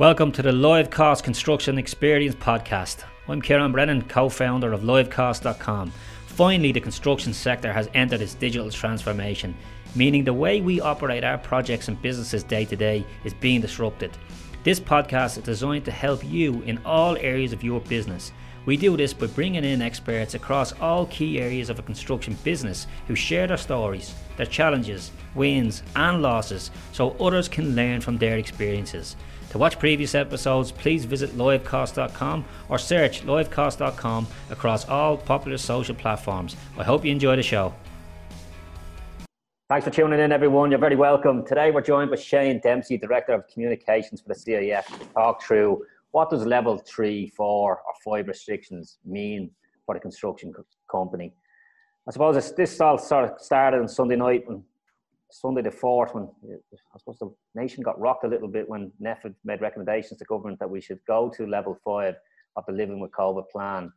Welcome to the Livecosts Construction Experience Podcast. I'm Ciaran Brennan, co founder of Livecosts.com. Finally, the construction sector has entered its digital transformation, meaning the way we operate our projects and businesses day to day is being disrupted. This podcast is designed to help you in all areas of your business. We do this by bringing in experts across all key areas of a construction business who share their stories, their challenges, wins, and losses so others can learn from their experiences. To watch previous episodes, please visit livecosts.com or search livecosts.com across all popular social platforms. I hope you enjoy the show. Thanks for tuning in, everyone. You're very welcome. Today, we're joined by Shane Dempsey, Director of Communications for the CIF, to talk through what does level three, four, or five restrictions mean for the construction co- company. I suppose this all sort of started on Sunday night, when Sunday the fourth, when I suppose the nation got rocked a little bit when NPHET made recommendations to government that we should go to level five of the Living with COVID plan.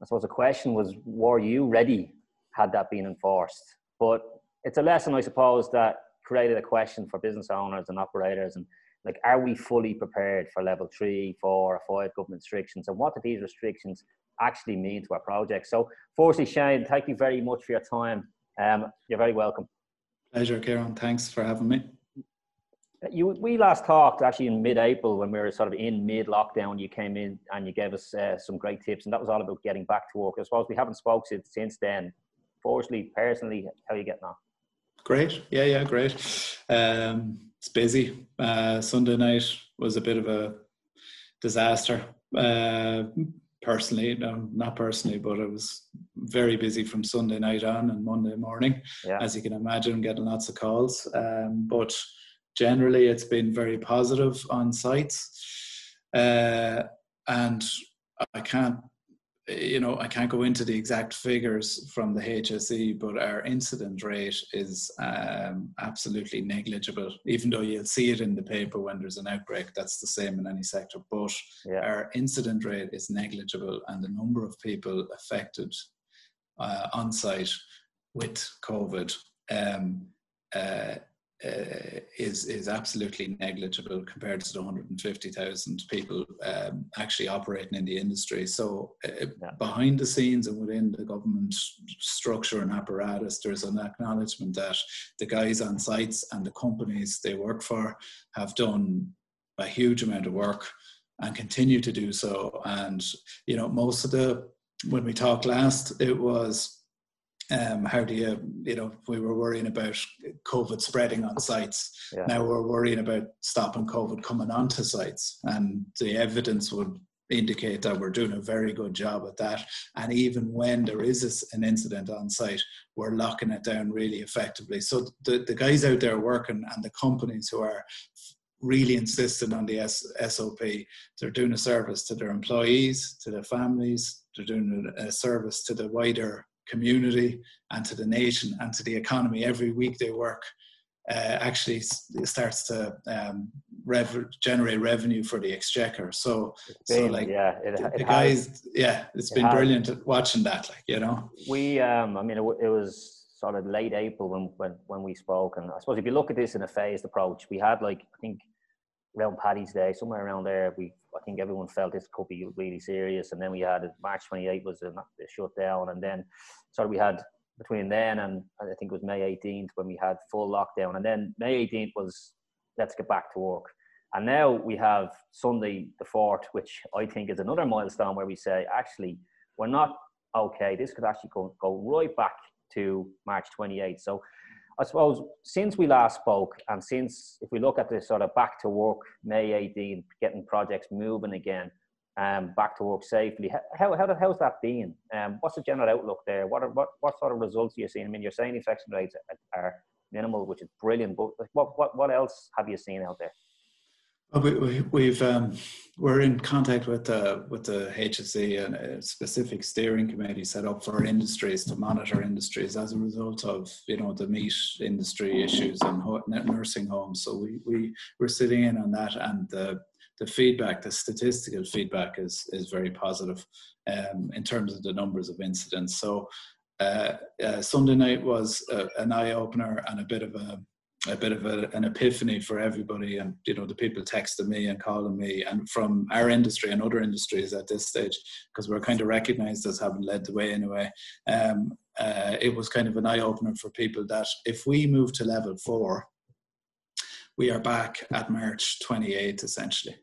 I suppose the question was, were you ready had that been enforced? But it's a lesson, I suppose, that created a question for business owners and operators and like are we fully prepared for level three, four, or five government restrictions? And what do these restrictions actually mean to our project? So firstly, Shane, thank you very much for your time. Um, you're very welcome. Pleasure, Ciaran. Thanks for having me. You, we last talked actually in mid-April when we were sort of in mid-lockdown. You came in and you gave us uh, some great tips, and that was all about getting back to work. I suppose we haven't spoken since then. Fortunately, personally, how are you getting on? Great. Yeah, yeah, great. Um, it's busy. Uh, Sunday night was a bit of a disaster. Uh, personally, no, not personally, but I was very busy from Sunday night on and Monday morning, yeah. as you can imagine, getting lots of calls. Um, but generally, it's been very positive on sites. Uh, and I can't you know, I can't go into the exact figures from the HSE, but our incident rate is um, absolutely negligible. Even though you'll see it in the paper when there's an outbreak, that's the same in any sector. But yeah. our incident rate is negligible, and the number of people affected uh, on site with COVID um, uh, uh, is is absolutely negligible compared to the 150,000 people um, actually operating in the industry. So uh, yeah. behind the scenes and within the government structure and apparatus, there's an acknowledgement that the guys on sites and the companies they work for have done a huge amount of work and continue to do so. And you know, most of the when we talked last, it was um, how do you, you know, we were worrying about COVID spreading on sites. Yeah. Now we're worrying about stopping COVID coming onto sites. And the evidence would indicate that we're doing a very good job at that. And even when there is an incident on site, we're locking it down really effectively. So the, the guys out there working and the companies who are really insisting on the S- SOP, they're doing a service to their employees, to their families, they're doing a service to the wider community and to the nation and to the economy every week they work uh, actually starts to um, rev- generate revenue for the exchequer. So, been, so like, yeah, it, the, it guys, has, yeah, it's it been has. brilliant watching that. Like, you know, we, um, I mean, it, it, was sort of late April when, when when we spoke, and I suppose if you look at this in a phased approach, we had like I think around Paddy's Day, somewhere around there, we I think everyone felt this could be really serious. And then we had March 28 was a, a shutdown, and then sort of we had between then and I think it was May 18th when we had full lockdown, and then May 18th was let's get back to work. And now we have Sunday the 4th, which I think is another milestone where we say, actually, we're not okay. This could actually go, go right back to March 28th. So I suppose since we last spoke, and since if we look at this sort of back to work, May 18, getting projects moving again, um, back to work safely, how, how, how's that been? Um, what's the general outlook there? What, are, what, what sort of results are you seeing? I mean, you're saying infection rates are minimal, which is brilliant, but what, what, what else have you seen out there? We, we've um, we're in contact with the with the HSE and a specific steering committee set up for industries to monitor industries as a result of you know the meat industry issues and nursing homes. So we we we're sitting in on that, and the the feedback, the statistical feedback is is very positive um, in terms of the numbers of incidents. So uh, uh, Sunday night was an eye opener and a bit of a a bit of a, an epiphany for everybody and you know the people texting me and calling me and from our industry and other industries at this stage because we're kind of recognized as having led the way anyway. Um, uh, it was kind of an eye-opener for people that if we move to level four we are back at march 28th essentially.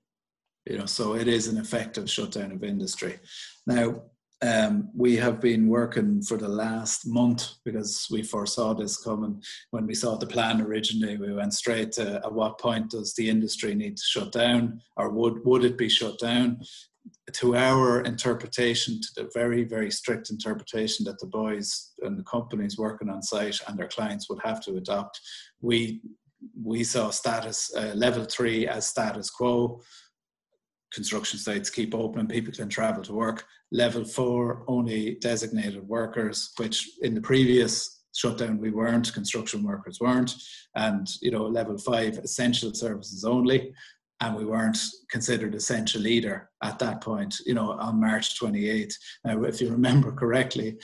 You know so it is an effective shutdown of industry. Now um, we have been working for the last month because we foresaw this coming. When we saw the plan originally, we went straight to at what point does the industry need to shut down, or would would it be shut down? To our interpretation, to the very very strict interpretation that the boys and the companies working on site and their clients would have to adopt, we we saw status uh, level three as status quo construction sites keep open, people can travel to work. Level four, only designated workers, which in the previous shutdown we weren't, construction workers weren't. And, you know, level five, essential services only. And we weren't considered essential either at that point, you know, on March 28th. Now, if you remember correctly,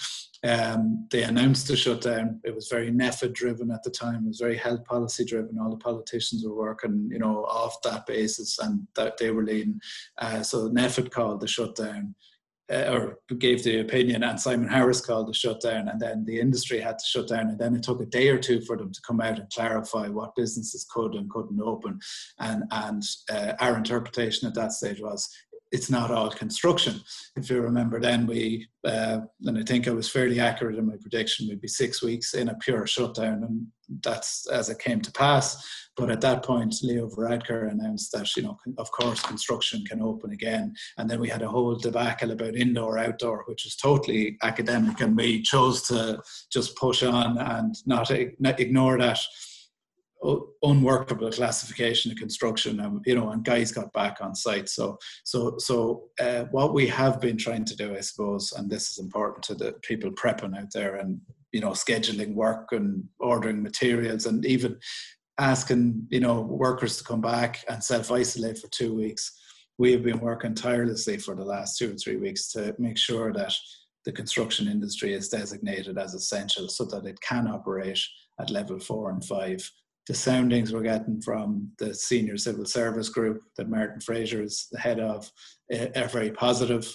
um, they announced the shutdown. It was very NPHET driven at the time. It was very health policy driven. All the politicians were working, you know, off that basis, and that they were leading. Uh, so NPHET called the shutdown. Uh, or gave the opinion, and Simon Harris called the shutdown, and then the industry had to shut down, and then it took a day or two for them to come out and clarify what businesses could and couldn't open, and and uh, our interpretation at that stage was it's not all construction. If you remember, then we, uh, and I think I was fairly accurate in my prediction, we'd be six weeks in a pure shutdown, and that's as it came to pass. But at that point, Leo Varadkar announced that, you know, of course, construction can open again. And then we had a whole debacle about indoor, outdoor, which was totally academic, and we chose to just push on and not ignore that unworkable classification of construction and you know and guys got back on site. So so so uh, what we have been trying to do i suppose and this is important to the people prepping out there and you know scheduling work and ordering materials and even asking you know workers to come back and self-isolate for two weeks. We have been working tirelessly for the last two or three weeks to make sure that the construction industry is designated as essential so that it can operate at level four and five the soundings we're getting from the senior civil service group that Martin Fraser is the head of are very positive.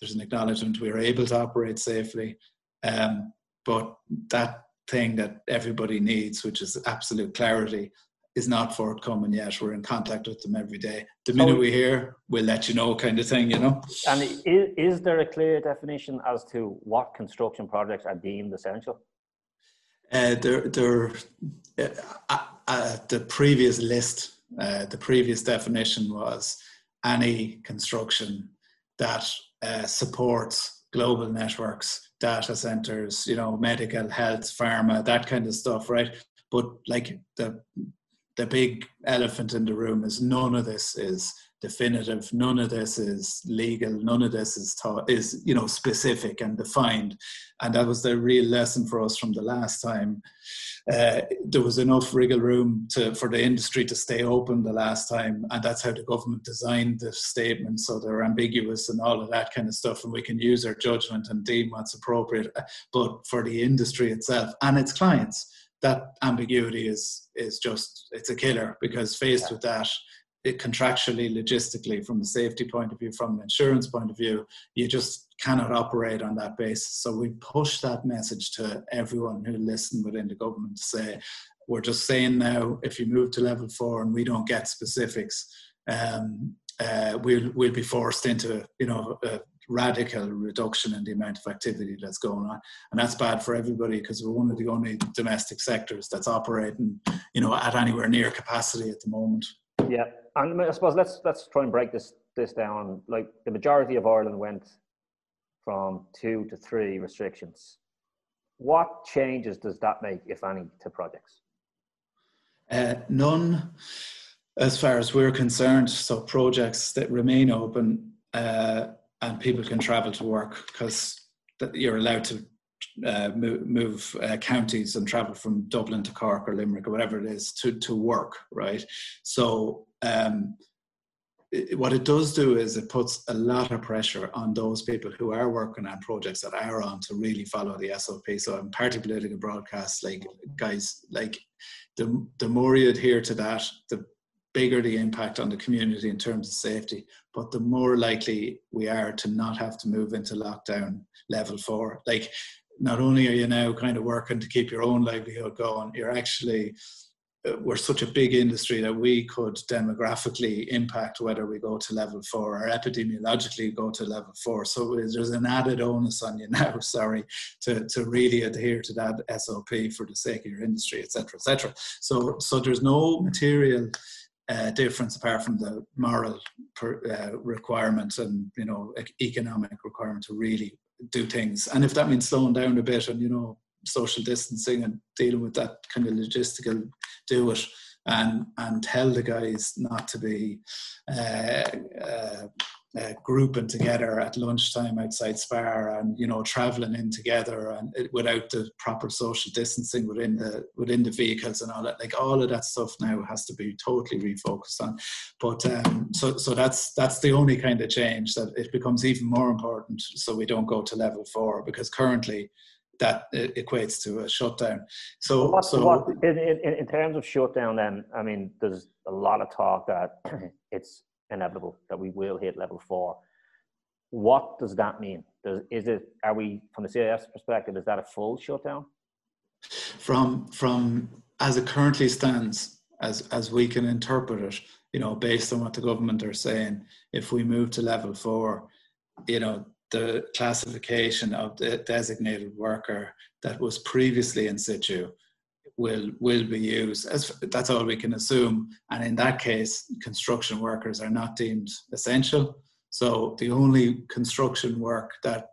There's an acknowledgement we are able to operate safely. Um, but that thing that everybody needs, which is absolute clarity, is not forthcoming yet. We're in contact with them every day. The minute so, we hear, we'll let you know, kind of thing, you know. And is, is there a clear definition as to what construction projects are deemed essential? Uh, there, there, uh, uh, the previous list, uh, the previous definition was any construction that uh, supports global networks, data centers, you know, medical, health, pharma, that kind of stuff, right? But like the the big elephant in the room is none of this is definitive. None of this is legal. None of this is taught, is you know specific and defined. And that was the real lesson for us from the last time. Uh, there was enough wriggle room to, for the industry to stay open the last time, and that's how the government designed the statement. So they're ambiguous and all of that kind of stuff, and we can use our judgment and deem what's appropriate. But for the industry itself and its clients, that ambiguity is is just it's a killer because faced yeah. with that it contractually, logistically, from a safety point of view, from an insurance point of view, you just cannot operate on that basis. So we push that message to everyone who listen within the government to say, we're just saying now, if you move to level four and we don't get specifics, um, uh, we'll we'll be forced into you know a radical reduction in the amount of activity that's going on, and that's bad for everybody because we're one of the only domestic sectors that's operating you know at anywhere near capacity at the moment. Yeah, and I suppose let's let's try and break this this down. Like the majority of Ireland went from two to three restrictions. What changes does that make, if any, to projects? Uh, none, as far as we're concerned. So projects that remain open uh, and people can travel to work because you're allowed to uh, move, move uh, counties and travel from Dublin to Cork or Limerick or whatever it is to, to work, right? So um, what it does do is it puts a lot of pressure on those people who are working on projects that are on to really follow the SOP. So in party political broadcasts, like guys, like the the more you adhere to that, the bigger the impact on the community in terms of safety, but the more likely we are to not have to move into lockdown level four. Like not only are you now kind of working to keep your own livelihood going, you're actually we're such a big industry that we could demographically impact whether we go to level four or epidemiologically go to level four. So there's an added onus on you now, sorry, to, to really adhere to that SOP for the sake of your industry, etc., etc. So so there's no material uh, difference apart from the moral per, uh, requirement and you know economic requirement to really do things. And if that means slowing down a bit and you know social distancing and dealing with that kind of logistical do it and and tell the guys not to be uh, uh, uh, grouping together at lunchtime outside Spar and you know traveling in together and it, without the proper social distancing within the within the vehicles and all that. Like all of that stuff now has to be totally refocused on. But um, so so that's that's the only kind of change that it becomes even more important so we don't go to level four because currently that equates to a shutdown. So, what, so what, in, in, in, terms of shutdown, then I mean, there's a lot of talk that it's inevitable that we will hit level four. What does that mean? Does, is it are we from the CIF's perspective? Is that a full shutdown? From from as it currently stands, as as we can interpret it, you know, based on what the government are saying, if we move to level four, you know, the classification of the designated worker that was previously in situ will will be used as that's all we can assume. And in that case construction workers are not deemed essential. So the only construction work that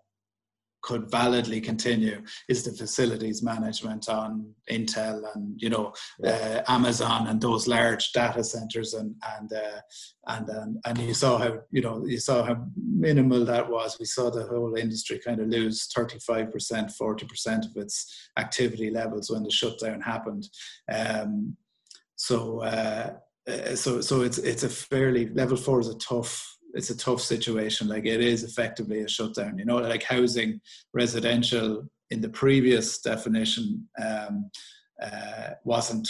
could validly continue is the facilities management on Intel and you know uh, Amazon and those large data centers and and uh, and and and you saw how you know you saw how minimal that was. We saw the whole industry kind of lose thirty five percent, forty percent of its activity levels when the shutdown happened. Um, so. Uh, uh so so it's it's a fairly level four is a tough it's a tough situation. Like it is effectively a shutdown. You know, like housing, residential in the previous definition um, uh, wasn't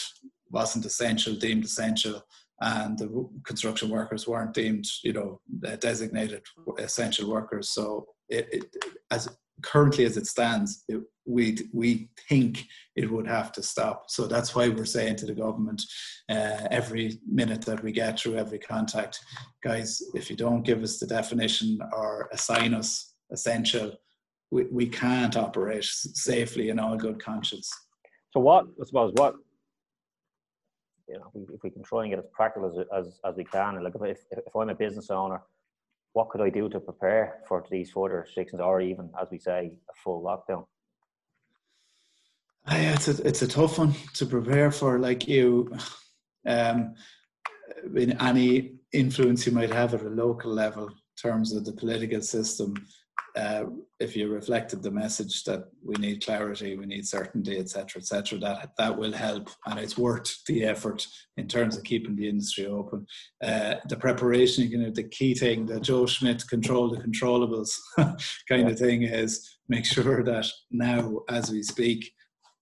wasn't essential, deemed essential, and the construction workers weren't deemed, you know, designated essential workers. So it, it as currently as it stands, it, we we think it would have to stop. So that's why we're saying to the government uh, every minute that we get through every contact, guys, if you don't give us the definition or assign us essential, we, we can't operate safely in all good conscience. So what I suppose what you know if we can try and get as practical as as, as we can, like if, if I'm a business owner what could I do to prepare for these further restrictions or even, as we say, a full lockdown? Uh, yeah, it's a it's a tough one to prepare for. Like you, um, in any influence you might have at a local level, in terms of the political system, uh, if you reflected the message that we need clarity, we need certainty, etc., etc., that that will help, and it's worth the effort in terms of keeping the industry open. Uh, the preparation, you know, the key thing, the Joe Schmidt control the controllables kind yeah. of thing is make sure that now, as we speak,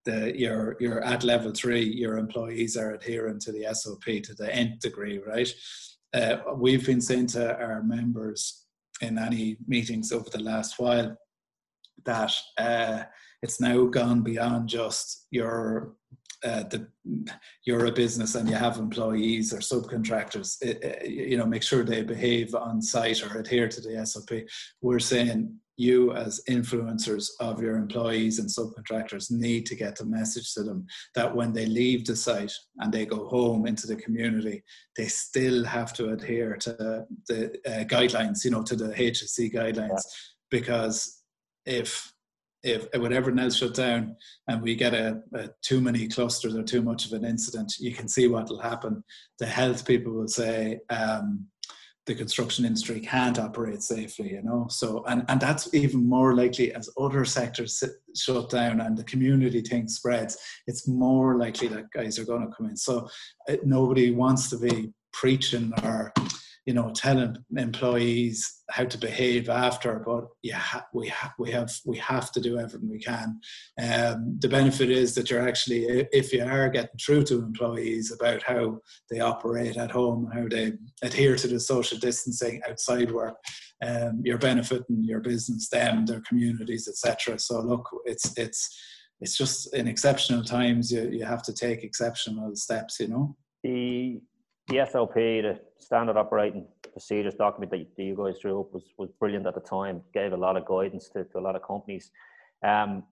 the you're you're at level three, your employees are adhering to the SOP to the nth degree, right? Uh, we've been saying to our members in any meetings over the last while that uh, it's now gone beyond just your uh, the, you're a business and you have employees or subcontractors, it, it, you know, make sure they behave on site or adhere to the SOP. We're saying you as influencers of your employees and subcontractors need to get the message to them that when they leave the site and they go home into the community, they still have to adhere to the uh, guidelines, you know, to the hsc guidelines, yeah. because if if everyone else shut down and we get a, a, too many clusters or too much of an incident, you can see what will happen. The health people will say, um, the construction industry can't operate safely, you know. So, and, and that's even more likely as other sectors sit, shut down and the community thing spreads, it's more likely that guys are going to come in. So, it, nobody wants to be preaching or you know, telling employees how to behave after, but yeah, we ha- we have we have to do everything we can. Um, the benefit is that you're actually, if you are getting through to employees about how they operate at home, how they adhere to the social distancing outside work, um, you're benefiting your business, them, their communities, etc. So look, it's it's it's just in exceptional times you, you have to take exceptional steps you know the the SOP, the standard operating procedures document that you guys drew up was, was brilliant at the time, gave a lot of guidance to, to a lot of companies. Um,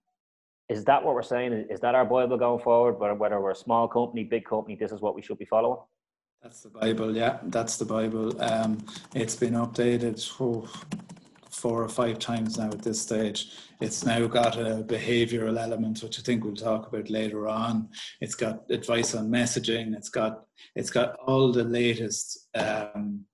is that what we're saying? Is that our Bible going forward? Whether we're a small company, big company, this is what we should be following? That's the Bible, yeah, that's the Bible. Um, it's been updated oh, four or five times now at this stage. It's now got a behavioral element, which I think we'll talk about later on. It's got advice on messaging. It's got it's got all the latest um,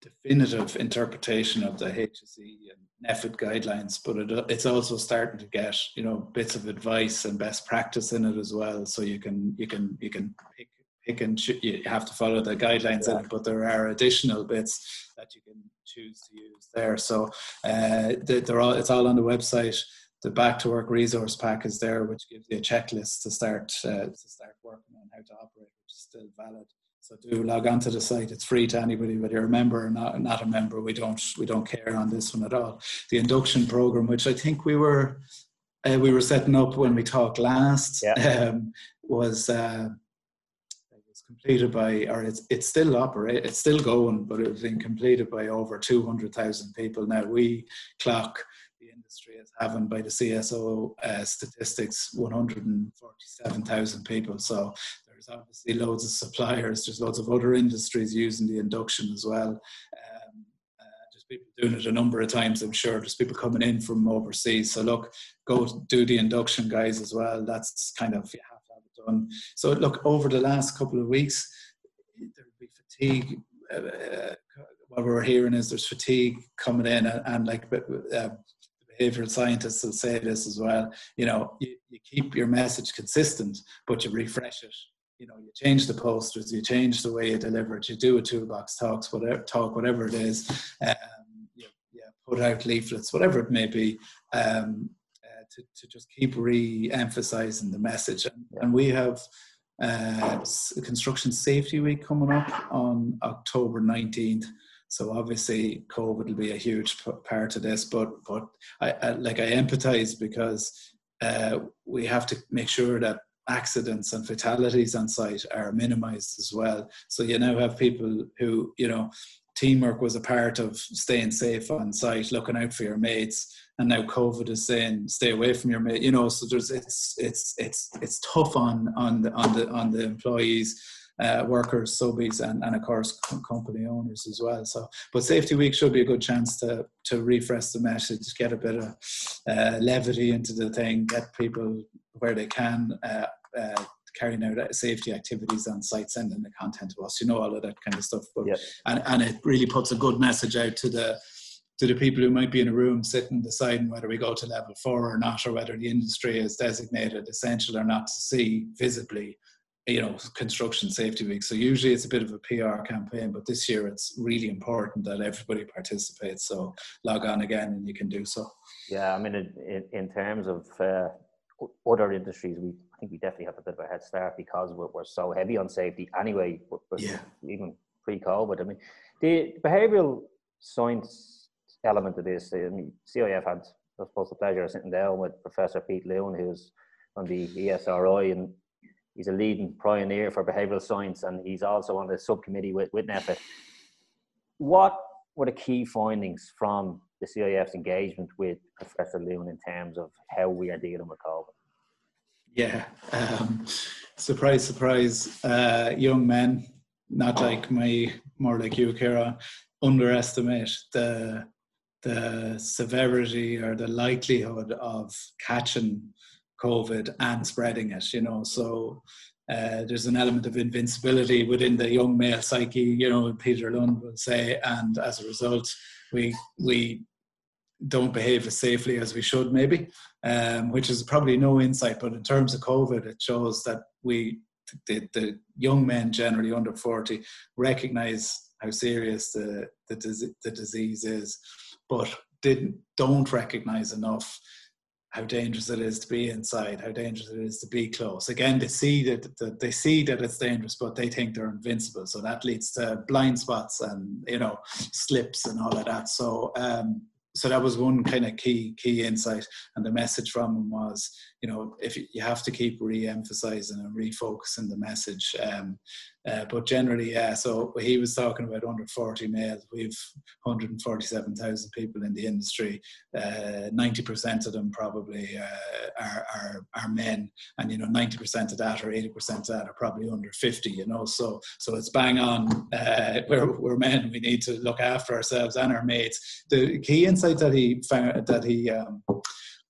definitive interpretation of the HSE and NPHET guidelines, but it, it's also starting to get you know bits of advice and best practice in it as well. So you can you can you can pick pick and cho- you have to follow the guidelines yeah. in it, but there are additional bits that you can choose to use there. So uh, they're all it's all on the website. The back to work resource pack is there, which gives you a checklist to start uh, to start working on how to operate, which is still valid. So do log on to the site. It's free to anybody, whether you're a member or not, not a member. We don't we don't care on this one at all. The induction program, which I think we were uh, we were setting up when we talked last, yeah. um, was uh, completed by, or it's it's still operate, it's still going, but it's been completed by over two hundred thousand people. Now we clock the industry as having by the CSO uh, statistics one hundred and forty-seven thousand people. So there's obviously loads of suppliers. There's loads of other industries using the induction as well. Um, uh, there's people doing it a number of times. I'm sure there's people coming in from overseas. So look, go do the induction, guys, as well. That's kind of yeah, done. So look, over the last couple of weeks, there'll be fatigue. Uh, what we're hearing is there's fatigue coming in, and, and like uh, behavioral scientists will say this as well. You know, you, you keep your message consistent, but you refresh it you know, you change the posters, you change the way you deliver it, you do a toolbox talks, whatever talk, whatever it is, um, you, you, put out leaflets, whatever it may be, um, to, to just keep re-emphasizing the message. And, and we have uh, Construction Safety Week coming up on October 19th. So obviously, COVID will be a huge part of this, but but I, I like I empathize because uh, we have to make sure that accidents and fatalities on site are minimized as well. So you now have people who you know teamwork was a part of staying safe on site, looking out for your mates, and now COVID is saying stay away from your mate. You know, so there's it's it's it's it's tough on on the on the on the employees. Uh, workers, subbies, and, and of course company owners as well. So, but Safety Week should be a good chance to to refresh the message, get a bit of uh, levity into the thing, get people where they can uh, uh carrying out safety activities on site, sending the content to us, you know, all of that kind of stuff. But, yep. and, and it really puts a good message out to the to the people who might be in a room sitting deciding whether we go to level four or not, or whether the industry is designated essential or not to see visibly, you know, construction safety week. So usually it's a bit of a PR campaign, but this year it's really important that everybody participates. So log on again and you can do so. Yeah, I mean, in, in terms of uh, other industries, we I think we definitely have a bit of a head start because we're, we're so heavy on safety anyway. But, yeah. Even pre-COVID, I mean, the behavioural science element of this. I mean, CIF had, I suppose, the pleasure of sitting down with Professor Pete Lunn, who's on the ESRI, and he's a leading pioneer for behavioural science, and he's also on the subcommittee with, with NPHET. What were the key findings from the CIF's engagement with Professor Lunn in terms of how we are dealing with COVID? Yeah, um, surprise, surprise. Uh, young men, not like my, more like you, Kira, underestimate the the severity or the likelihood of catching COVID and spreading it. You know, so uh, there's an element of invincibility within the young male psyche. You know, Peter Lunn will say, and as a result, we we don't behave as safely as we should, maybe, um, which is probably no insight. But in terms of COVID, it shows that we the, the young men generally under 40 recognize how serious the, the, the disease is, but didn't, don't recognize enough how dangerous it is to be inside, how dangerous it is to be close. Again, they see that, that, they see that it's dangerous, but they think they're invincible. So that leads to blind spots and you know slips and all of that. So um, so that was one kind of key key insight and the message from him was you know if you, have to keep re-emphasizing and refocusing the message um, uh, but generally yeah so he was talking about under 40 males. We've 147,000 people in the industry. Uh, 90% of them probably uh, are, are, are men. And you know 90% of that or 80% of that are probably under 50 you know. So so it's bang on uh, we're, we're men. We need to look after ourselves and our mates. The key insight that he found that he um,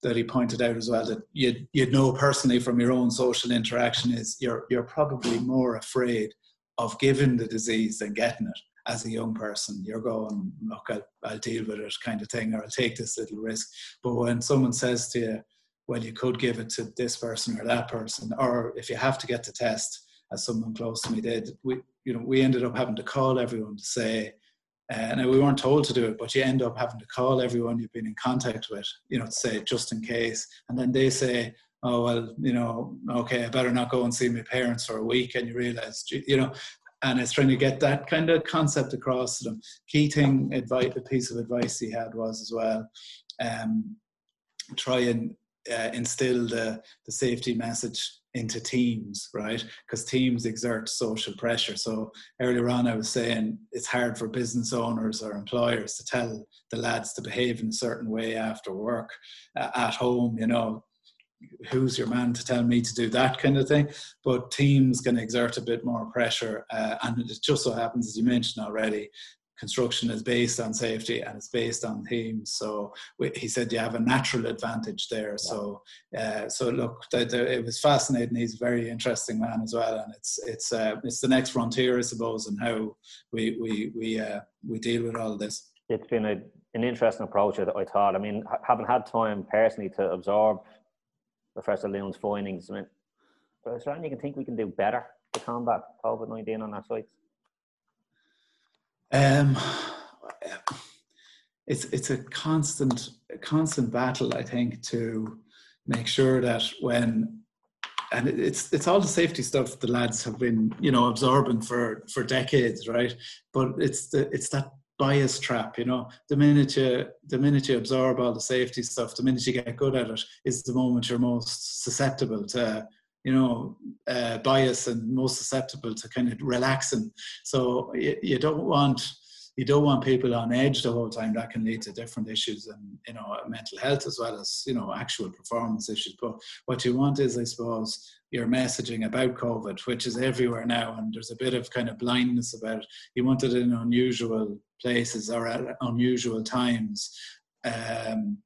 that he pointed out as well that you'd, you'd know personally from your own social interaction is you're, you're probably more afraid of giving the disease than getting it as a young person. You're going, look, I'll, I'll deal with it kind of thing, or I'll take this little risk. But when someone says to you, well, you could give it to this person or that person, or if you have to get the test, as someone close to me did, we, you know, we ended up having to call everyone to say, and uh, we weren't told to do it, but you end up having to call everyone you've been in contact with, you know, to say just in case. And then they say, oh, well, you know, okay, I better not go and see my parents for a week. And you realize, you know, and it's trying to get that kind of concept across to them. Key thing, advice, a piece of advice he had was as well, um, try and uh, instill the, the safety message into teams, right? Because teams exert social pressure. So earlier on, I was saying it's hard for business owners or employers to tell the lads to behave in a certain way after work, uh, at home, you know. Who's your man to tell me to do that kind of thing? But teams can exert a bit more pressure, uh, and it just so happens, as you mentioned already, construction is based on safety and it's based on themes. So he said you have a natural advantage there. Yeah. So uh, so look, it was fascinating. He's a very interesting man as well, and it's it's uh, it's the next frontier, I suppose, and how we we we uh, we deal with all this. It's been a, an interesting approach. That I thought. I mean, having had time personally to absorb Professor Lunn's findings, I mean, is there anything you can think we can do better to combat COVID nineteen on our sites? Um, it's it's a constant a constant battle, I think, to make sure that when and it's it's all the safety stuff the lads have been you know absorbing for for decades, right? But it's the it's that bias trap, you know. The minute you the minute you absorb all the safety stuff, the minute you get good at it, is the moment you're most susceptible to you know, uh, bias and most susceptible to kind of relaxing. So you, you, don't want you don't want people on edge the whole time. That can lead to different issues and you know mental health as well as you know actual performance issues. But what you want is, I suppose, your messaging about COVID, which is everywhere now, and there's a bit of kind of blindness about it. You want it in unusual places or at unusual times. Um,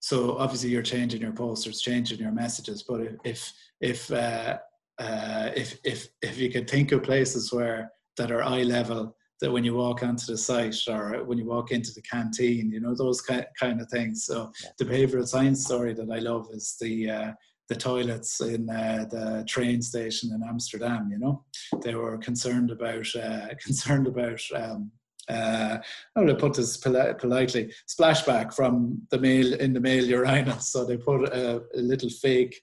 so obviously you're changing your posters, changing your messages. But if if uh, uh, if if if you could think of places where that are eye level that when you walk onto the site or when you walk into the canteen, you know those kind of things. So yeah. the behavioral science story that I love is the uh, the toilets in uh, the train station in Amsterdam. You know, they were concerned about uh, concerned about. Um, uh, how would I put this politely? Splashback from the male in the male urinals. So they put a, a little fake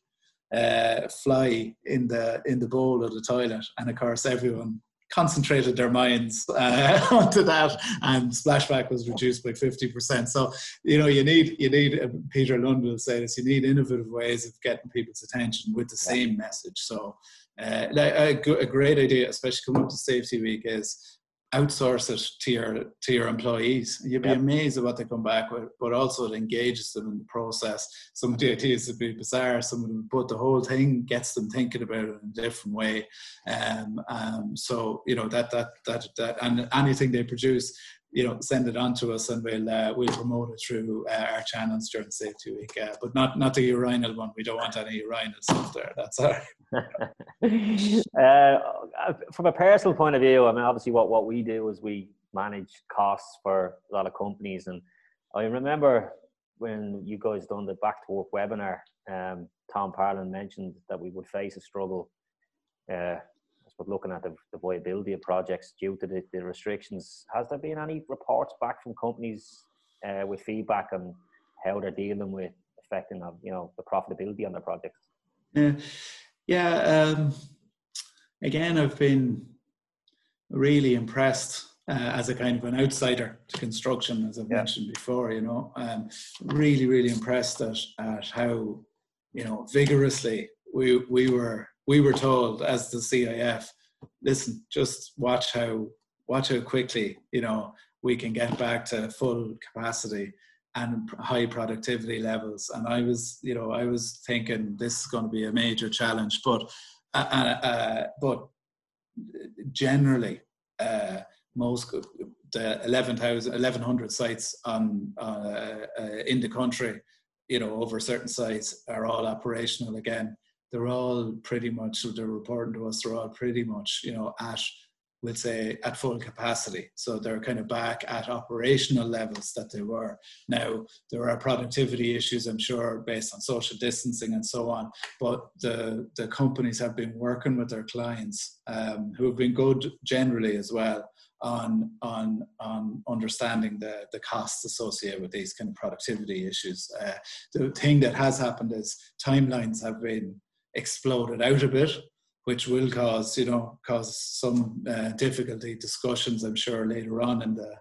uh, fly in the in the bowl of the toilet, and of course everyone concentrated their minds uh, onto that, and splashback was reduced by fifty percent. So you know you need you need uh, Peter Lunn will say this: you need innovative ways of getting people's attention with the same message. So uh, a, a great idea, especially coming up to Safety Week, is outsource it to your to your employees. You'd be yep. amazed at what they come back with, but also it engages them in the process. Some of the ideas would be bizarre, some of them, but the whole thing gets them thinking about it in a different way. Um, um, so you know that that that that and anything they produce you know, send it on to us and we'll uh, we'll promote it through uh, our channels during Safety Week. Uh, but not not the urinal one. We don't want any urinal stuff there. That's uh, from a personal point of view, I mean, obviously, what what we do is we manage costs for a lot of companies, and I remember when you guys done the back to work webinar. Um, Tom Parlon mentioned that we would face a struggle uh, but looking at the, the, viability of projects due to the, the, restrictions, has there been any reports back from companies uh, with feedback on how they're dealing with affecting of you know the profitability on their projects? Yeah, yeah. Um, again, I've been really impressed uh, as a kind of an outsider to construction, as I've yeah. mentioned before. You know, um, really, really impressed at, at how you know vigorously we we were we were told as the CIF, listen, just watch how watch how quickly you know we can get back to full capacity and high productivity levels. And I was, you know, I was thinking this is going to be a major challenge, but uh, uh, uh but generally, uh, most the 11,000, 1,100 sites on uh, uh, in the country, you know, over certain sites are all operational again they're all pretty much, so they're reporting to us, they're all pretty much, you know, at, we'll say, at full capacity. So they're kind of back at operational levels that they were. Now, there are productivity issues, I'm sure, based on social distancing and so on, but the, the companies have been working with their clients um, who have been good generally as well on on on understanding the the costs associated with these kind of productivity issues. Uh, the thing that has happened is timelines have been exploded out a bit, which will cause you know cause some uh, difficulty discussions. I'm sure later on in the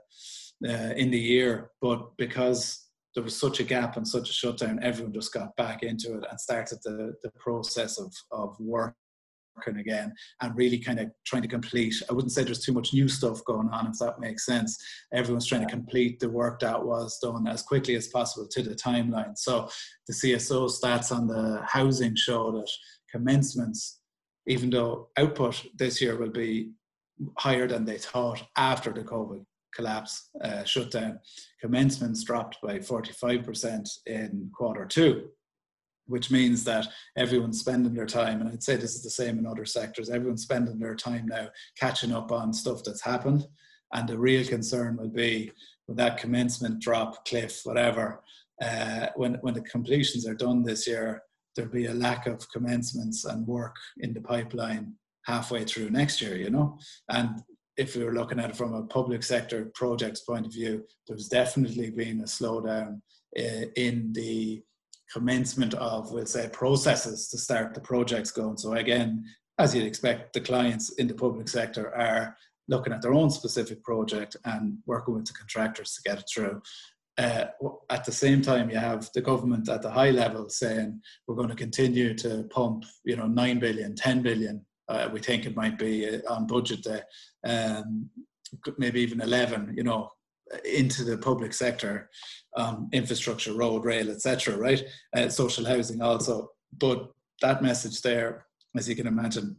uh, in the year, but because there was such a gap and such a shutdown, everyone just got back into it and started the the process of of work working again and really kind of trying to complete. I wouldn't say there's too much new stuff going on, if that makes sense. Everyone's trying to complete the work that was done as quickly as possible to the timeline. So the CSO stats on the housing show that commencements, even though output this year will be higher than they thought after the COVID collapse uh, shutdown, commencements dropped by 45% in quarter two which means that everyone's spending their time, and I'd say this is the same in other sectors, everyone's spending their time now catching up on stuff that's happened. And the real concern will be with that commencement drop, cliff, whatever, uh, when, when the completions are done this year, there'll be a lack of commencements and work in the pipeline halfway through next year, you know? And if we were looking at it from a public sector projects point of view, there's definitely been a slowdown uh, in the commencement of, we'll say, processes to start the projects going. So again, as you'd expect, the clients in the public sector are looking at their own specific project and working with the contractors to get it through. Uh, at the same time, you have the government at the high level saying we're going to continue to pump, you know, nine billion, 10 billion. Uh, we think it might be uh, on budget day, um, maybe even 11, you know, into the public sector, um, infrastructure, road, rail, etc. Right, uh, social housing also. But that message there, as you can imagine,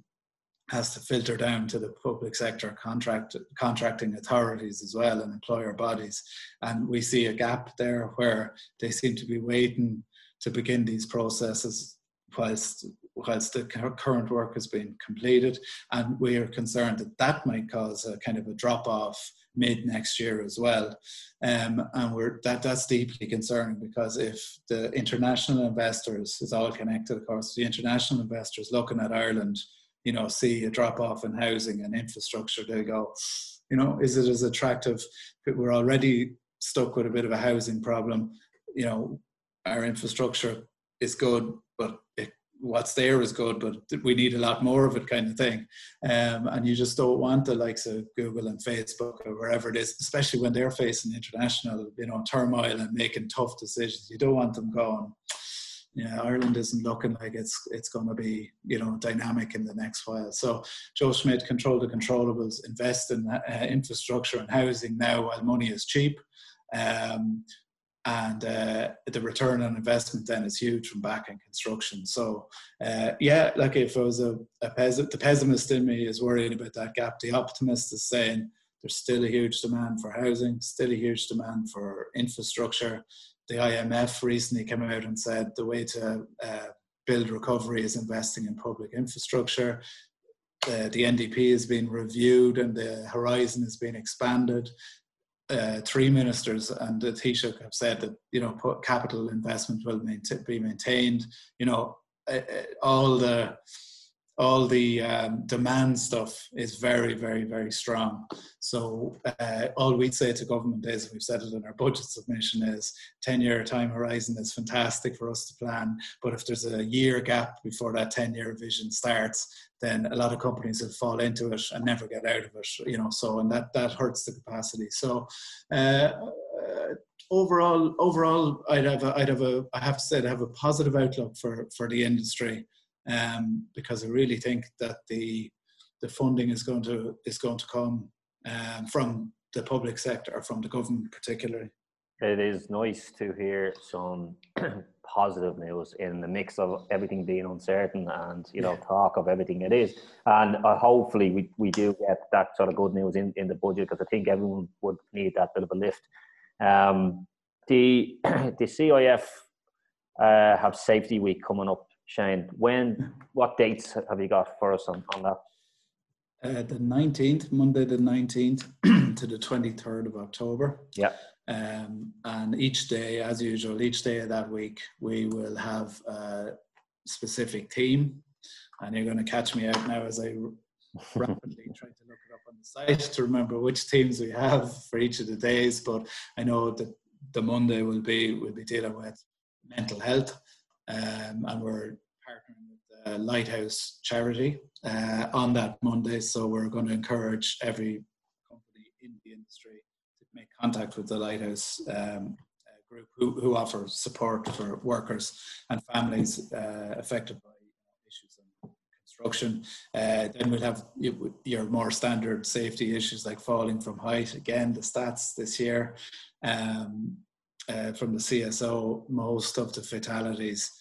has to filter down to the public sector contract contracting authorities as well and employer bodies. And we see a gap there where they seem to be waiting to begin these processes whilst whilst the current work has been completed. And we are concerned that that might cause a kind of a drop off mid next year as well. Um, and we're that that's deeply concerning because if the international investors is all connected, of course, the international investors looking at Ireland, you know, see a drop off in housing and infrastructure, they go, you know, is it as attractive? We're already stuck with a bit of a housing problem. You know, our infrastructure is good, but it what's there is good, but we need a lot more of it, kind of thing. Um, and you just don't want the likes of Google and Facebook or wherever it is, especially when they're facing international, you know, turmoil and making tough decisions. You don't want them going. Yeah, Ireland isn't looking like it's it's going to be you know dynamic in the next while. So Joe Schmidt control the controllables, invest in uh, infrastructure and housing now while money is cheap. Um, and uh, the return on investment then is huge from back in construction. So uh, yeah, like if I was a, a pes- the pessimist in me is worrying about that gap. The optimist is saying there's still a huge demand for housing, still a huge demand for infrastructure. The IMF recently came out and said the way to uh, build recovery is investing in public infrastructure. Uh, the NDP has been reviewed and the horizon has been expanded uh, three ministers and the Taoiseach have said that you know capital investment will maintain, be maintained. You know, uh, uh, all the all the um, demand stuff is very, very, very strong. So uh, all we'd say to government is, we've said it in our budget submission, is 10-year time horizon is fantastic for us to plan. But if there's a year gap before that 10-year vision starts, then a lot of companies will fall into it and never get out of it. You know, so and that that hurts the capacity. So. Uh, overall, overall, I'd have a, I'd have a, I have to say, I have a positive outlook for for the industry um, because I really think that the the funding is going to is going to come um, from the public sector or from the government particularly. It is nice to hear some positive news in the mix of everything being uncertain and you know yeah. talk of everything it is and uh, hopefully we, we do get that sort of good news in, in the budget because i think everyone would need that bit of a lift um, the the cif uh, have safety week coming up Shane, when, what dates have you got for us on, on that? Uh, the 19th, Monday the 19th to the 23rd of October. Yeah. Um, and each day, as usual, each day of that week, we will have a specific theme. And you're going to catch me out now as I rapidly try to look it up on the site to remember which teams we have for each of the days. But I know that the Monday will be will be dealing with mental health um, and we're partnering with the Lighthouse charity uh, on that Monday. So we're going to encourage every company in the industry to make contact with the Lighthouse um, uh, group who, who offer support for workers and families uh, affected by issues in construction. Uh, then we'll have your more standard safety issues like falling from height. Again, the stats this year. Um, uh, from the CSO, most of the fatalities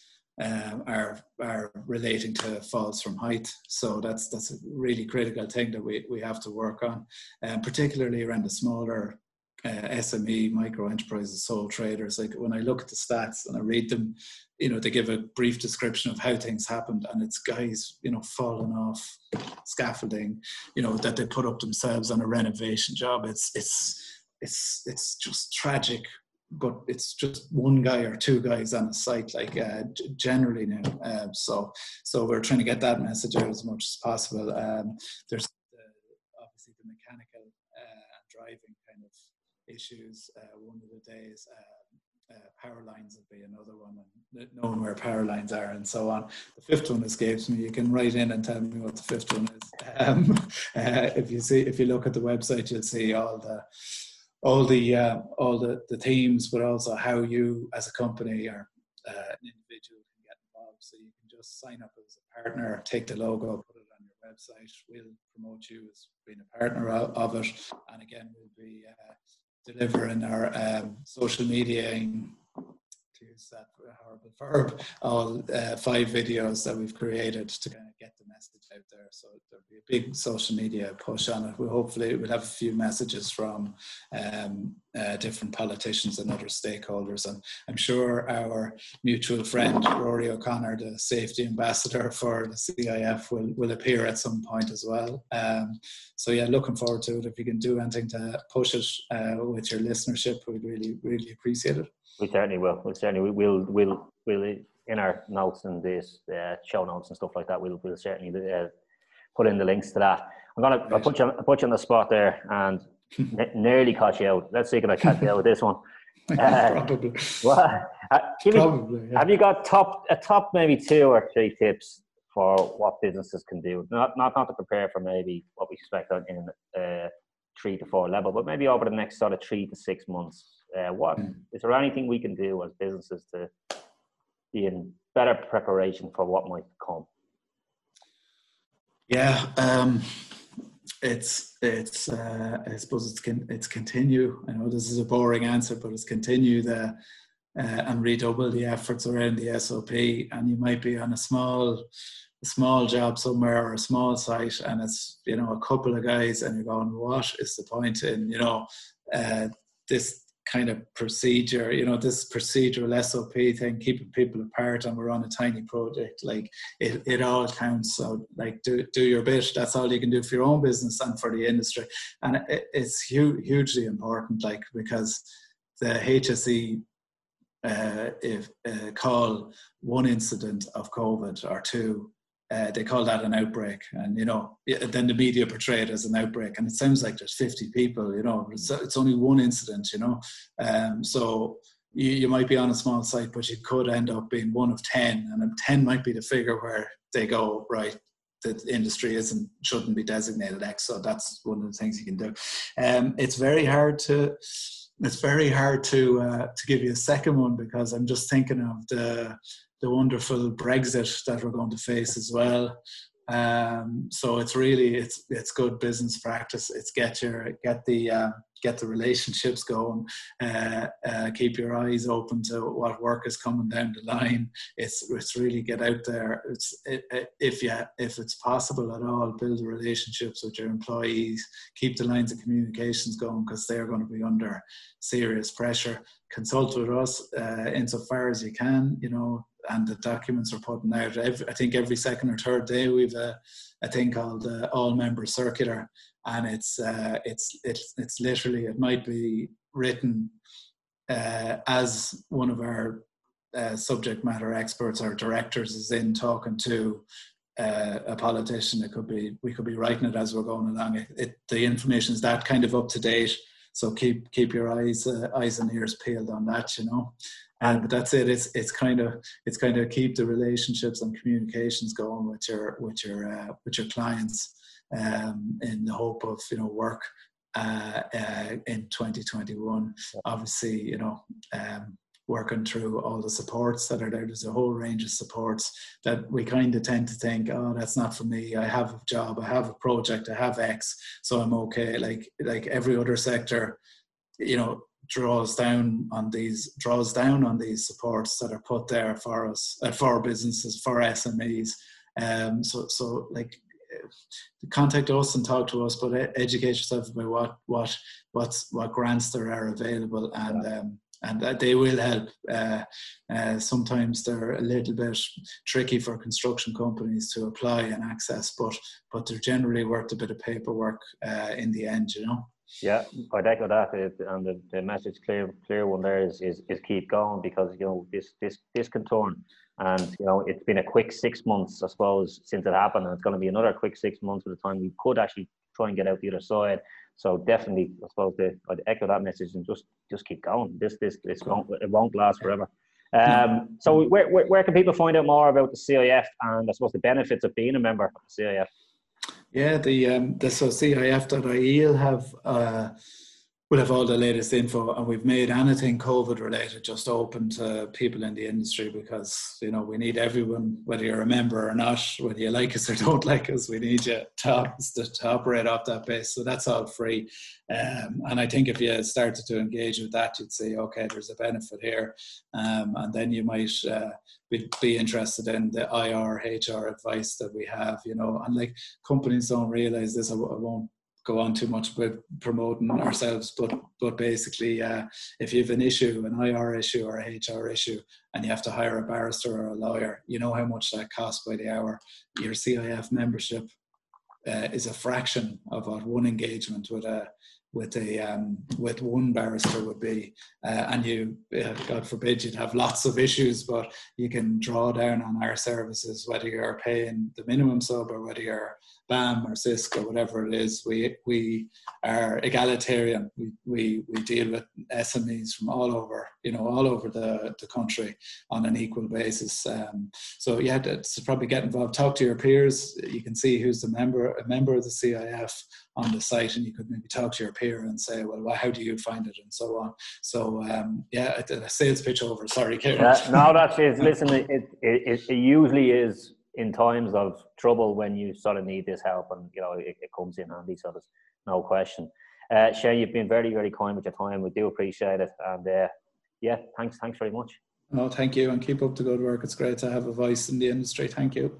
um, are are relating to falls from height. So that's that's a really critical thing that we, we have to work on, um, particularly around the smaller uh, SME micro enterprises, sole traders. Like when I look at the stats and I read them, you know, they give a brief description of how things happened, and it's guys, you know, falling off scaffolding, you know, that they put up themselves on a renovation job. It's it's it's it's just tragic but it's just one guy or two guys on a site like uh, generally now uh, so so we're trying to get that message out as much as possible. Um, there's the, obviously the mechanical uh, driving kind of issues uh, one of the days um, uh, power lines would be another one and knowing where power lines are and so on. The fifth one escapes me. You can write in and tell me what the fifth one is. Um, uh, if you see if you look at the website you'll see all the all the uh, all the, the themes, but also how you as a company or uh, an individual can get involved. So you can just sign up as a partner, take the logo, put it on your website. We'll promote you as being a partner of it, and again, we'll be uh, delivering our um, social media to use that horrible verb, all uh, five videos that we've created to kind of get the message out there. So there'll be a big social media push on it. We hopefully we'll have a few messages from um, uh, different politicians and other stakeholders. And I'm sure our mutual friend Rory O'Connor, the safety ambassador for the CIF, will, will appear at some point as well. Um, so yeah, looking forward to it. If you can do anything to push it uh, with your listenership, we'd really, really appreciate it. We certainly will. We certainly will. We'll, we'll, in our notes and this uh, show notes and stuff like that, we'll, we'll certainly uh, put in the links to that. I'm gonna put you on, I'll put you on the spot there and n- nearly caught you out. Let's see if I catch you out with this one. Uh, Probably. Well, uh, Probably, me, yeah. Have you got top a top maybe two or three tips for what businesses can do? Not not not to prepare for maybe what we expect on in uh, three to four level, but maybe over the next sort of three to six months. Uh, what mm. there anything we can do as businesses to be in better preparation for what might come? Yeah, um, it's it's uh, I suppose it's con- it's continue. I know this is a boring answer, but it's continue the uh, and redouble the efforts around the SOP. And you might be on a small a small job somewhere or a small site, and it's you know a couple of guys, and you're going, what is the point in you know uh, this kind of procedure, you know, this procedural SOP thing, keeping people apart, and we're on a tiny project. Like it, it all counts. So, like, do do your bit. That's all you can do for your own business and for the industry, and it, it's hu- hugely important. Like because the HSE uh, if uh, call one incident of COVID or two uh, they call that an outbreak, and you know, then the media portray it as an outbreak, and it sounds like there's 50 people. You know, it's, it's only one incident. You know, um, so you, you might be on a small site, but you could end up being one of 10, and 10 might be the figure where they go right. The industry isn't shouldn't be designated X, so that's one of the things you can do. Um, it's very hard to it's very hard to uh, to give you a second one because I'm just thinking of the the wonderful Brexit that we're going to face as well. Um, so it's really it's it's good business practice. It's get your get the uh, get the relationships going. Uh, uh, keep your eyes open to what work is coming down the line. It's it's really get out there. It's it, it, if you if it's possible at all, build relationships with your employees. Keep the lines of communications going because they're going to be under serious pressure. Consult with us uh, insofar as you can. You know and the documents are putting out. Every, I think every second or third day we've a, a thing called the All Member Circular, and it's uh, it's it's it's literally it might be written uh, as one of our uh, subject matter experts or directors is in talking to uh, a politician. It could be we could be writing it as we're going along. It, it, the information is that kind of up to date. So keep keep your eyes uh, eyes and ears peeled on that. You know and but that's it it's it's kind of it's kind of keep the relationships and communications going with your with your uh, with your clients um, in the hope of you know work uh, uh, in 2021 obviously you know um, working through all the supports that are there. There's a whole range of supports that we kind of tend to think oh that's not for me. I have a job i have a project i have x so i'm okay. Like like every other sector you know draws down on these draws down on these supports that are put there for us uh, for businesses for SMEs. Um, so so like contact us and talk to us, but educate yourself about what what what's what grants there are available and. Um, and they will help. Uh, uh, sometimes they're a little bit tricky for construction companies to apply and access, but but they're generally worth a bit of paperwork uh, in the end, you know. Yeah, I'd echo that, and the, the message clear, clear one there is, is is keep going because you know this this this can turn, and you know it's been a quick six months, I suppose, since it happened, and it's going to be another quick six months by the time we could actually try and get out the other side. So definitely, I suppose the, I'd echo that message and just just keep going. This this this won't it won't last forever. Um, so where, where, where can people find out more about the CIF and I suppose the benefits of being a member of the CIF? Yeah, the um, the so CIF.ie will have uh, will have all the latest info, and we've made anything COVID related just open to people in the industry because you know we need everyone, whether you're a member or not, whether you like us or don't like us, we need you to, to operate off that base. So that's all free, um, and I think if you started to engage with that, you'd say, okay, there's a benefit here, um, and then you might. Uh, be, be interested in the IR, HR advice that we have, you know, and like companies don't realize this. I, I won't go on too much with promoting ourselves, but but basically, uh, if you have an issue, an IR issue or a HR issue, and you have to hire a barrister or a lawyer, you know how much that costs by the hour. Your CIF membership uh, is a fraction of what one engagement with a with a um, with one barrister would be, uh, and you, uh, God forbid, you'd have lots of issues, but you can draw down on our services, whether you're paying the minimum sub or whether you're BAM or Sisk or whatever it is. We we are egalitarian. We we, we deal with SMEs from all over, you know, all over the, the country on an equal basis. Um, so yeah, to probably get involved. Talk to your peers. You can see who's a member a member of the CIF on the site, and you could maybe talk to your peer and say, well, how do you find it, and so on. So um, yeah, a sales pitch over. Sorry, Ciaran. Uh, no, that's it. Listen, it, it, it usually is in times of trouble when you sort of need this help and you know it, it comes in handy so there's no question. Uh, Shane you've been very very kind with your time. We do appreciate it. And uh, yeah thanks thanks very much. No thank you and keep up the good work. It's great to have a voice in the industry. Thank you